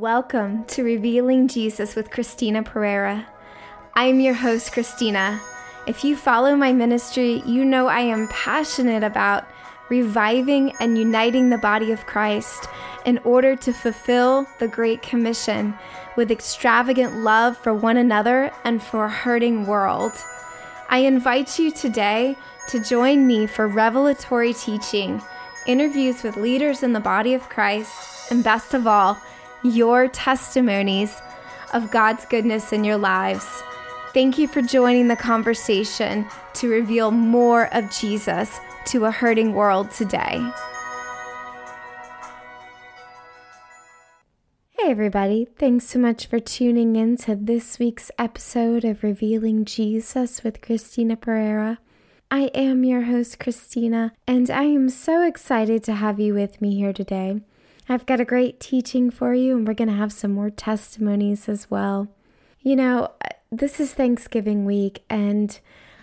Welcome to Revealing Jesus with Christina Perera. I'm your host, Christina. If you follow my ministry, you know I am passionate about reviving and uniting the body of Christ in order to fulfill the Great Commission with extravagant love for one another and for a hurting world. I invite you today to join me for revelatory teaching, interviews with leaders in the body of Christ, and best of all, your testimonies of God's goodness in your lives. Thank you for joining the conversation to reveal more of Jesus to a hurting world today. Hey, everybody. Thanks so much for tuning in to this week's episode of Revealing Jesus with Christina Perera. I am your host, Christina, and I am so excited to have you with me here today. I've got a great teaching for you, and we're going to have some more testimonies as well. You know, uh, this is Thanksgiving week, and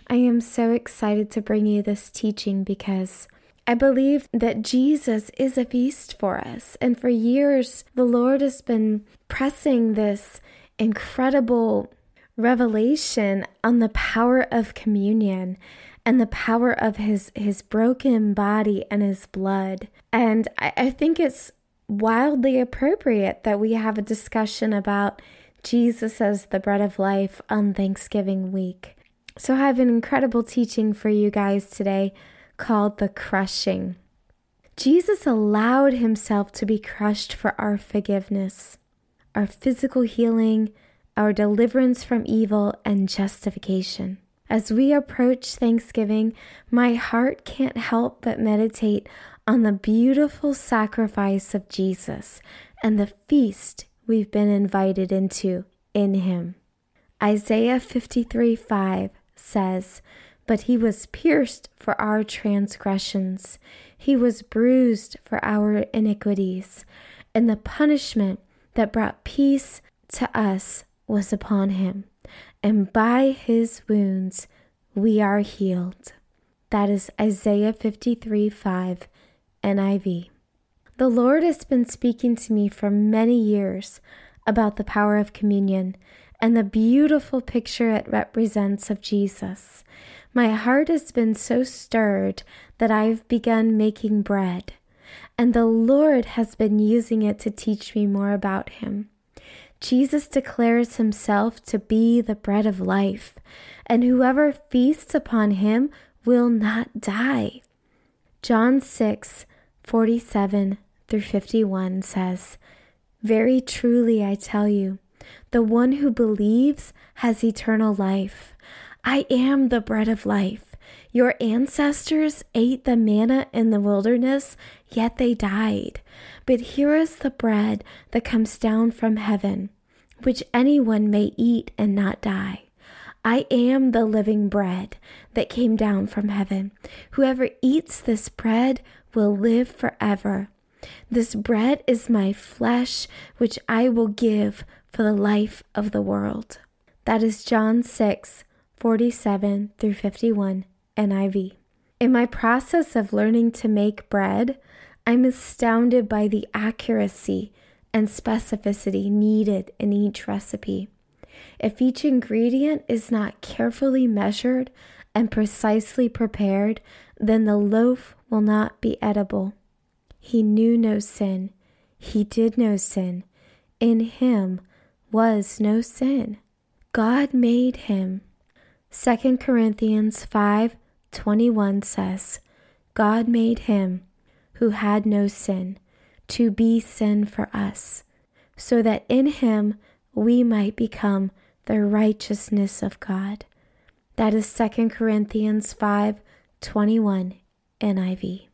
I am so excited to bring you this teaching because I believe that Jesus is a feast for us. And for years, the Lord has been pressing this incredible revelation on the power of communion and the power of his his broken body and his blood. And I, I think it's wildly appropriate that we have a discussion about Jesus as the bread of life on Thanksgiving week. So, I have an incredible teaching for you guys today called The Crushing. Jesus allowed himself to be crushed for our forgiveness, our physical healing, our deliverance from evil, and justification. As we approach Thanksgiving, my heart can't help but meditate on the beautiful sacrifice of Jesus and the feast we've been invited into in Him. Isaiah 53 5 says, But He was pierced for our transgressions, He was bruised for our iniquities, and the punishment that brought peace to us was upon Him, and by His wounds we are healed. That is Isaiah 53 5 NIV. The Lord has been speaking to me for many years about the power of communion and the beautiful picture it represents of Jesus. My heart has been so stirred that I've begun making bread, and the Lord has been using it to teach me more about Him. Jesus declares Himself to be the bread of life, and whoever feasts upon Him will not die. John 6 47 through 51 says, Very truly I tell you, the one who believes has eternal life. I am the bread of life. Your ancestors ate the manna in the wilderness, yet they died. But here is the bread that comes down from heaven, which anyone may eat and not die. I am the living bread that came down from heaven. Whoever eats this bread will live forever. This bread is my flesh, which I will give for the life of the world. That is John 6 47 through 51 NIV. In my process of learning to make bread, I'm astounded by the accuracy and specificity needed in each recipe. If each ingredient is not carefully measured and precisely prepared, then the loaf will not be edible. He knew no sin. He did no sin. In him was no sin. God made him. 2 Corinthians 5:21 says, God made him who had no sin to be sin for us, so that in him we might become the righteousness of God. That is 2 Corinthians 5:21 NIV.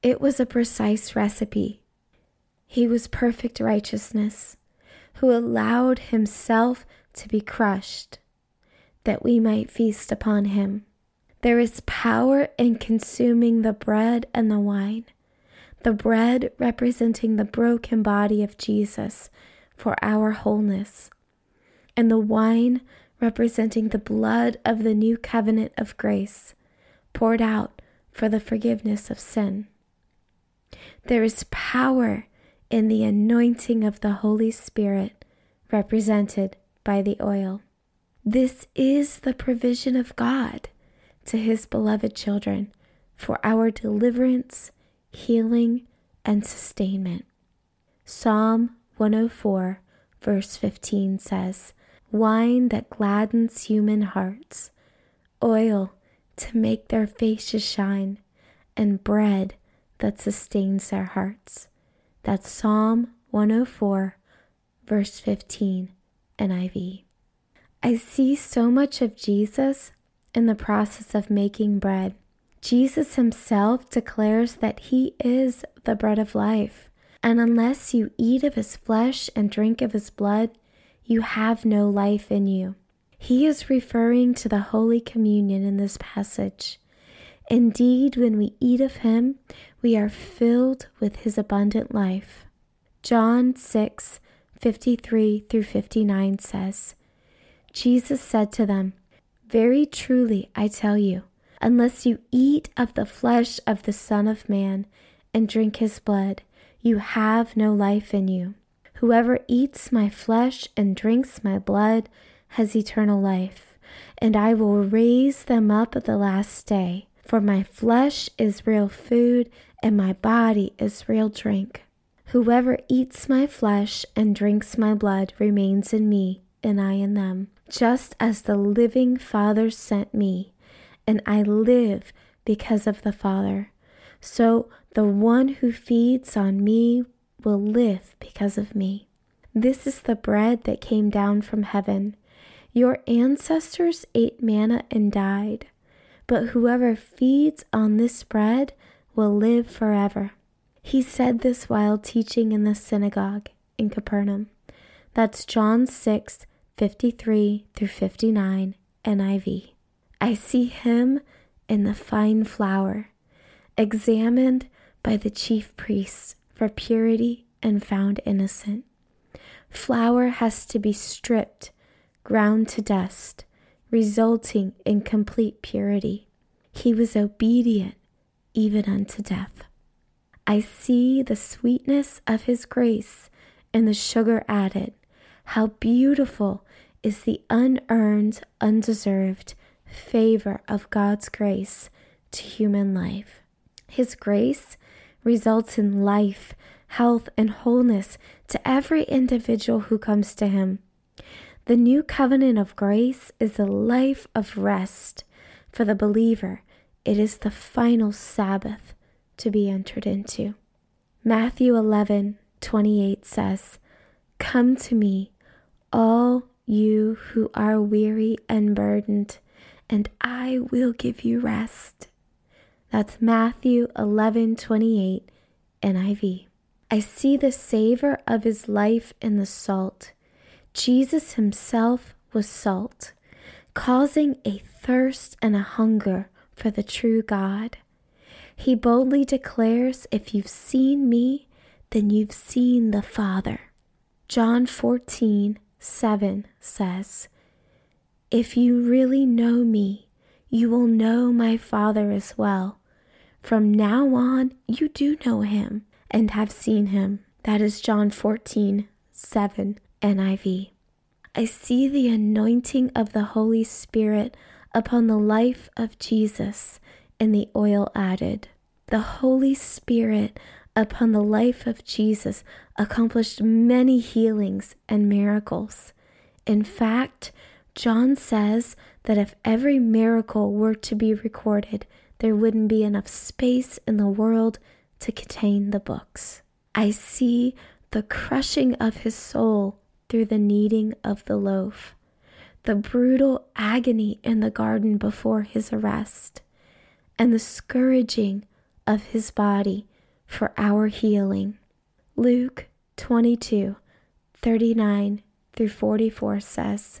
It was a precise recipe. He was perfect righteousness, who allowed himself to be crushed, that we might feast upon him. There is power in consuming the bread and the wine, the bread representing the broken body of Jesus for our wholeness, and the wine representing the blood of the new covenant of grace poured out for the forgiveness of sin. There is power in the anointing of the Holy Spirit, represented by the oil. This is the provision of God to his beloved children for our deliverance, healing, and sustainment. Psalm 104, verse 15 says, Wine that gladdens human hearts, oil to make their faces shine, and bread that sustains their hearts. That's Psalm 104, verse 15, NIV. I see so much of Jesus in the process of making bread. Jesus himself declares that he is the bread of life, and unless you eat of his flesh and drink of his blood, you have no life in you. He is referring to the Holy Communion in this passage. Indeed, when we eat of him, we are filled with his abundant life. John 6 53 through 59 says, Jesus said to them, Very truly I tell you, unless you eat of the flesh of the Son of Man and drink his blood, you have no life in you. Whoever eats my flesh and drinks my blood has eternal life, and I will raise them up at the last day. For my flesh is real food, and my body is real drink. Whoever eats my flesh and drinks my blood remains in me, and I in them. Just as the living Father sent me, and I live because of the Father. So the one who feeds on me will live because of me. This is the bread that came down from heaven. Your ancestors ate manna and died but whoever feeds on this bread will live forever. He said this while teaching in the synagogue in Capernaum. That's John 6 53 through 59 NIV. I see him in the fine flour, examined by the chief priests for purity and found innocent. Flour has to be stripped, ground to dust, resulting in complete purity. He was obedient even unto death. I see the sweetness of his grace and the sugar added. How beautiful is the unearned, undeserved favor of God's grace to human life. His grace results in life, health, and wholeness to every individual who comes to him. The new covenant of grace is a life of rest for the believer. It is the final Sabbath to be entered into. Matthew 11 28 says, Come to me, all you who are weary and burdened, and I will give you rest. That's Matthew 11 28 NIV. I see the savor of his life in the salt Jesus himself was salt, causing a thirst and a hunger for the true God. He boldly declares, If you've seen me, then you've seen the Father. John 14, 7 says, If you really know me, you will know my Father as well. From now on, you do know him and have seen him. That is John 14, 7 NIV. I see the anointing of the Holy Spirit upon the life of Jesus and the oil added. The Holy Spirit upon the life of Jesus accomplished many healings and miracles. In fact, John says that if every miracle were to be recorded, there wouldn't be enough space in the world to contain the books. I see the crushing of his soul through the kneading of the loaf, the brutal agony in the garden before his arrest, and the scourging of his body for our healing. Luke 22 39 through 44 says,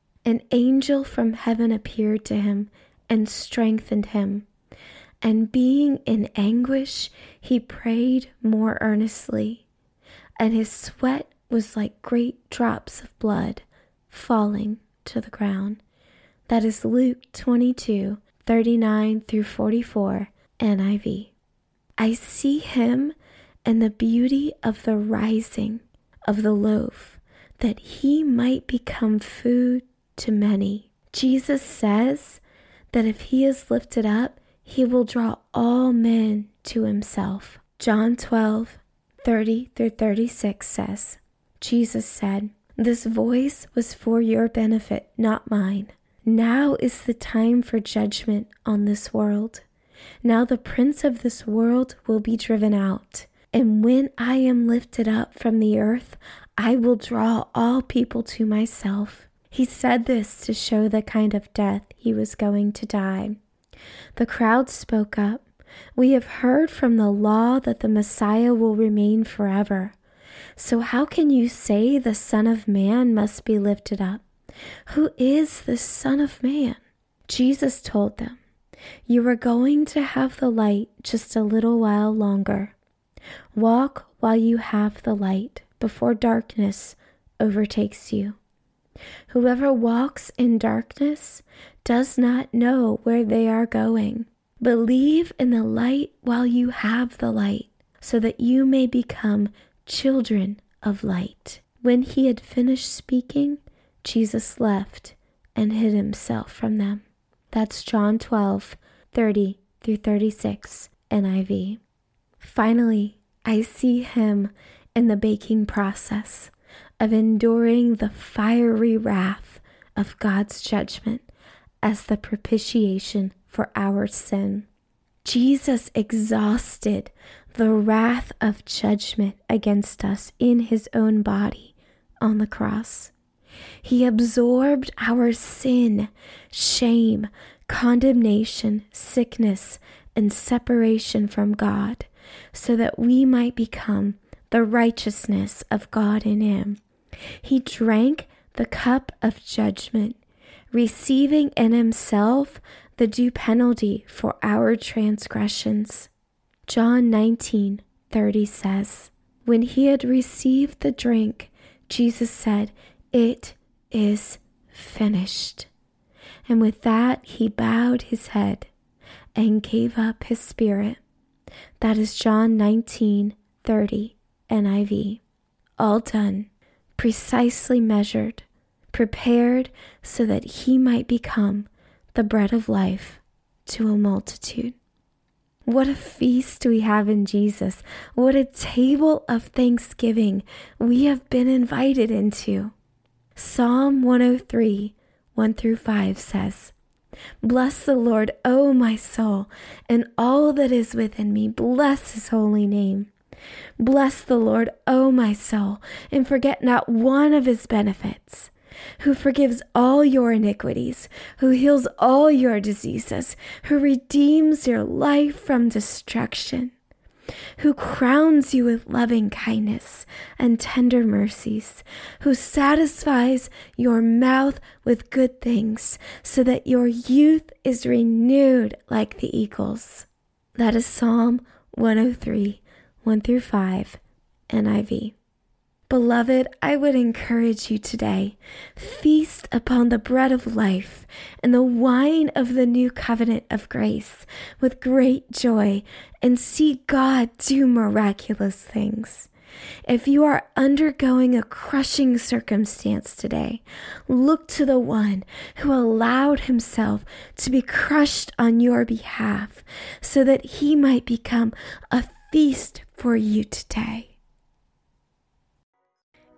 An angel from heaven appeared to him and strengthened him. And being in anguish, he prayed more earnestly, and his sweat was like great drops of blood falling to the ground. That is Luke 22 39 through 44, NIV. I see him and the beauty of the rising of the loaf, that he might become food to many. Jesus says that if he is lifted up, he will draw all men to himself. John 12, 30 through 36 says, Jesus said, This voice was for your benefit, not mine. Now is the time for judgment on this world. Now the prince of this world will be driven out. And when I am lifted up from the earth, I will draw all people to myself. He said this to show the kind of death he was going to die. The crowd spoke up. We have heard from the law that the Messiah will remain forever. So how can you say the Son of Man must be lifted up? Who is the Son of Man? Jesus told them, You are going to have the light just a little while longer. Walk while you have the light before darkness overtakes you. Whoever walks in darkness does not know where they are going. Believe in the light while you have the light, so that you may become children of light. When he had finished speaking, Jesus left and hid himself from them. That's John 12, 30 through 36, NIV. Finally, I see him in the baking process of enduring the fiery wrath of God's judgment as the propitiation for our sin. Jesus exhausted the wrath of judgment against us in his own body on the cross. He absorbed our sin, shame, condemnation, sickness, and separation from God so that we might become the righteousness of God in him. He drank the cup of judgment, receiving in himself the due penalty for our transgressions. John 19 30 says, When he had received the drink, Jesus said, It is finished. And with that, he bowed his head and gave up his spirit. That is John 19 30 NIV. All done, precisely measured, prepared so that he might become the bread of life to a multitude. What a feast we have in Jesus. What a table of thanksgiving we have been invited into. Psalm 103, 1 through 5 says, Bless the Lord, O my soul, and all that is within me. Bless his holy name. Bless the Lord, O my soul, and forget not one of his benefits, who forgives all your iniquities, who heals all your diseases, who redeems your life from destruction who crowns you with loving kindness and tender mercies, who satisfies your mouth with good things, so that your youth is renewed like the eagles. That is Psalm 103, 1 through 5, NIV. Beloved, I would encourage you today feast upon the bread of life and the wine of the new covenant of grace with great joy and see God do miraculous things. If you are undergoing a crushing circumstance today, look to the one who allowed himself to be crushed on your behalf so that he might become a feast for you today.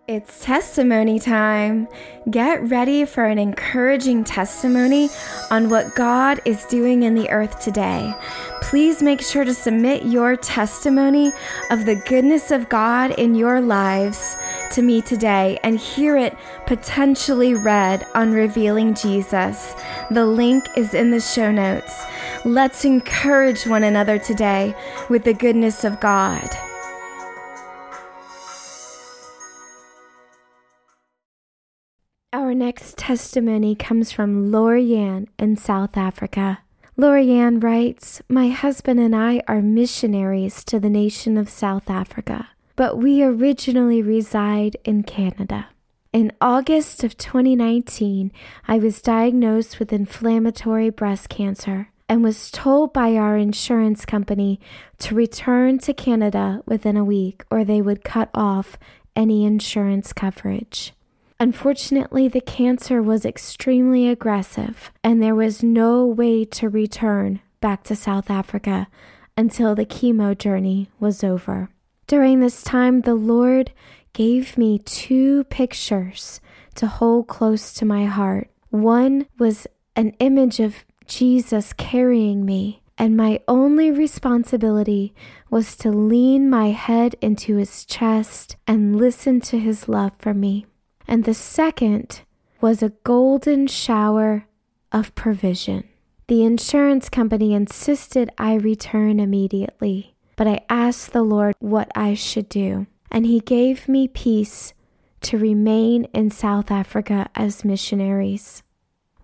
It's testimony time. Get ready for an encouraging testimony on what God is doing in the earth today. Please make sure to submit your testimony of the goodness of God in your lives to me today and hear it potentially read on Revealing Jesus. The link is in the show notes. Let's encourage one another today with the goodness of God. Our next testimony comes from Lorianne in South Africa. Lorianne writes, My husband and I are missionaries to the nation of South Africa, but we originally reside in Canada. In August of 2019, I was diagnosed with inflammatory breast cancer and was told by our insurance company to return to Canada within a week or they would cut off any insurance coverage. Unfortunately, the cancer was extremely aggressive, and there was no way to return back to South Africa until the chemo journey was over. During this time, the Lord gave me two pictures to hold close to my heart. One was an image of Jesus carrying me, and my only responsibility was to lean my head into his chest and listen to his love for me and the second was a golden shower of provision. The insurance company insisted I return immediately, but I asked the Lord what I should do, and He gave me peace to remain in South Africa as missionaries.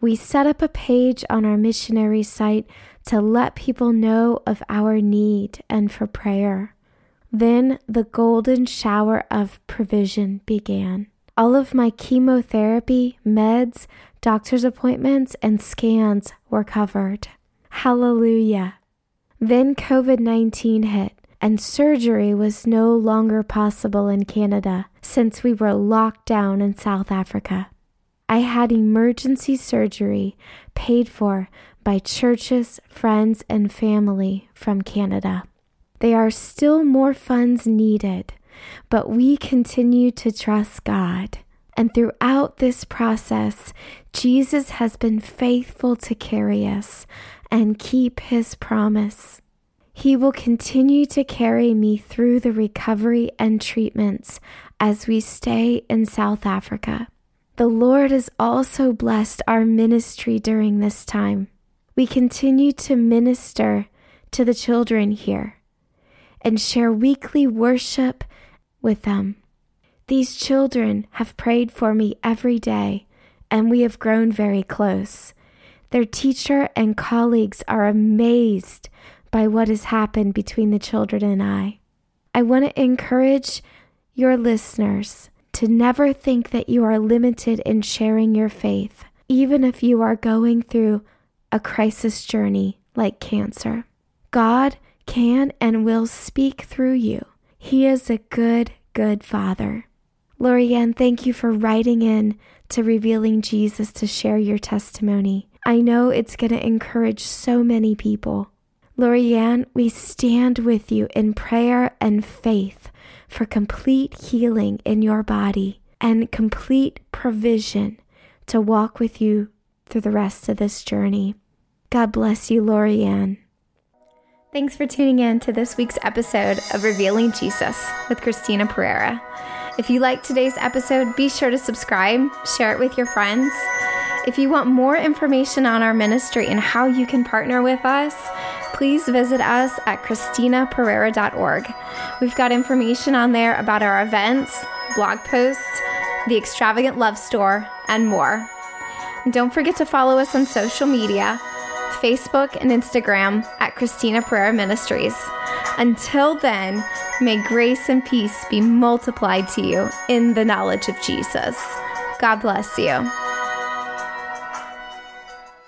We set up a page on our missionary site to let people know of our need and for prayer. Then the golden shower of provision began. All of my chemotherapy, meds, doctor's appointments, and scans were covered. Hallelujah. Then COVID 19 hit, and surgery was no longer possible in Canada since we were locked down in South Africa. I had emergency surgery paid for by churches, friends, and family from Canada. There are still more funds needed but we continue to trust God. And throughout this process, Jesus has been faithful to carry us and keep his promise. He will continue to carry me through the recovery and treatments as we stay in South Africa. The Lord has also blessed our ministry during this time. We continue to minister to the children here and share weekly worship with them. These children have prayed for me every day, and we have grown very close. Their teacher and colleagues are amazed by what has happened between the children and I. I want to encourage your listeners to never think that you are limited in sharing your faith, even if you are going through a crisis journey like cancer. God can and will speak through you. He is a good, good Father. Lorianne, thank you for writing in to Revealing Jesus to share your testimony. I know it's going to encourage so many people. Lorianne, we stand with you in prayer and faith for complete healing in your body and complete provision to walk with you through the rest of this journey. God bless you, Lorianne. Thanks for tuning in to this week's episode of Revealing Jesus with Christina Perera. If you like today's episode, be sure to subscribe, share it with your friends. If you want more information on our ministry and how you can partner with us, please visit us at ChristinaPerera.org. We've got information on there about our events, blog posts, the Extravagant Love Store, and more. And don't forget to follow us on social media Facebook and Instagram at Christina Perera Ministries. Until then, may grace and peace be multiplied to you in the knowledge of Jesus. God bless you.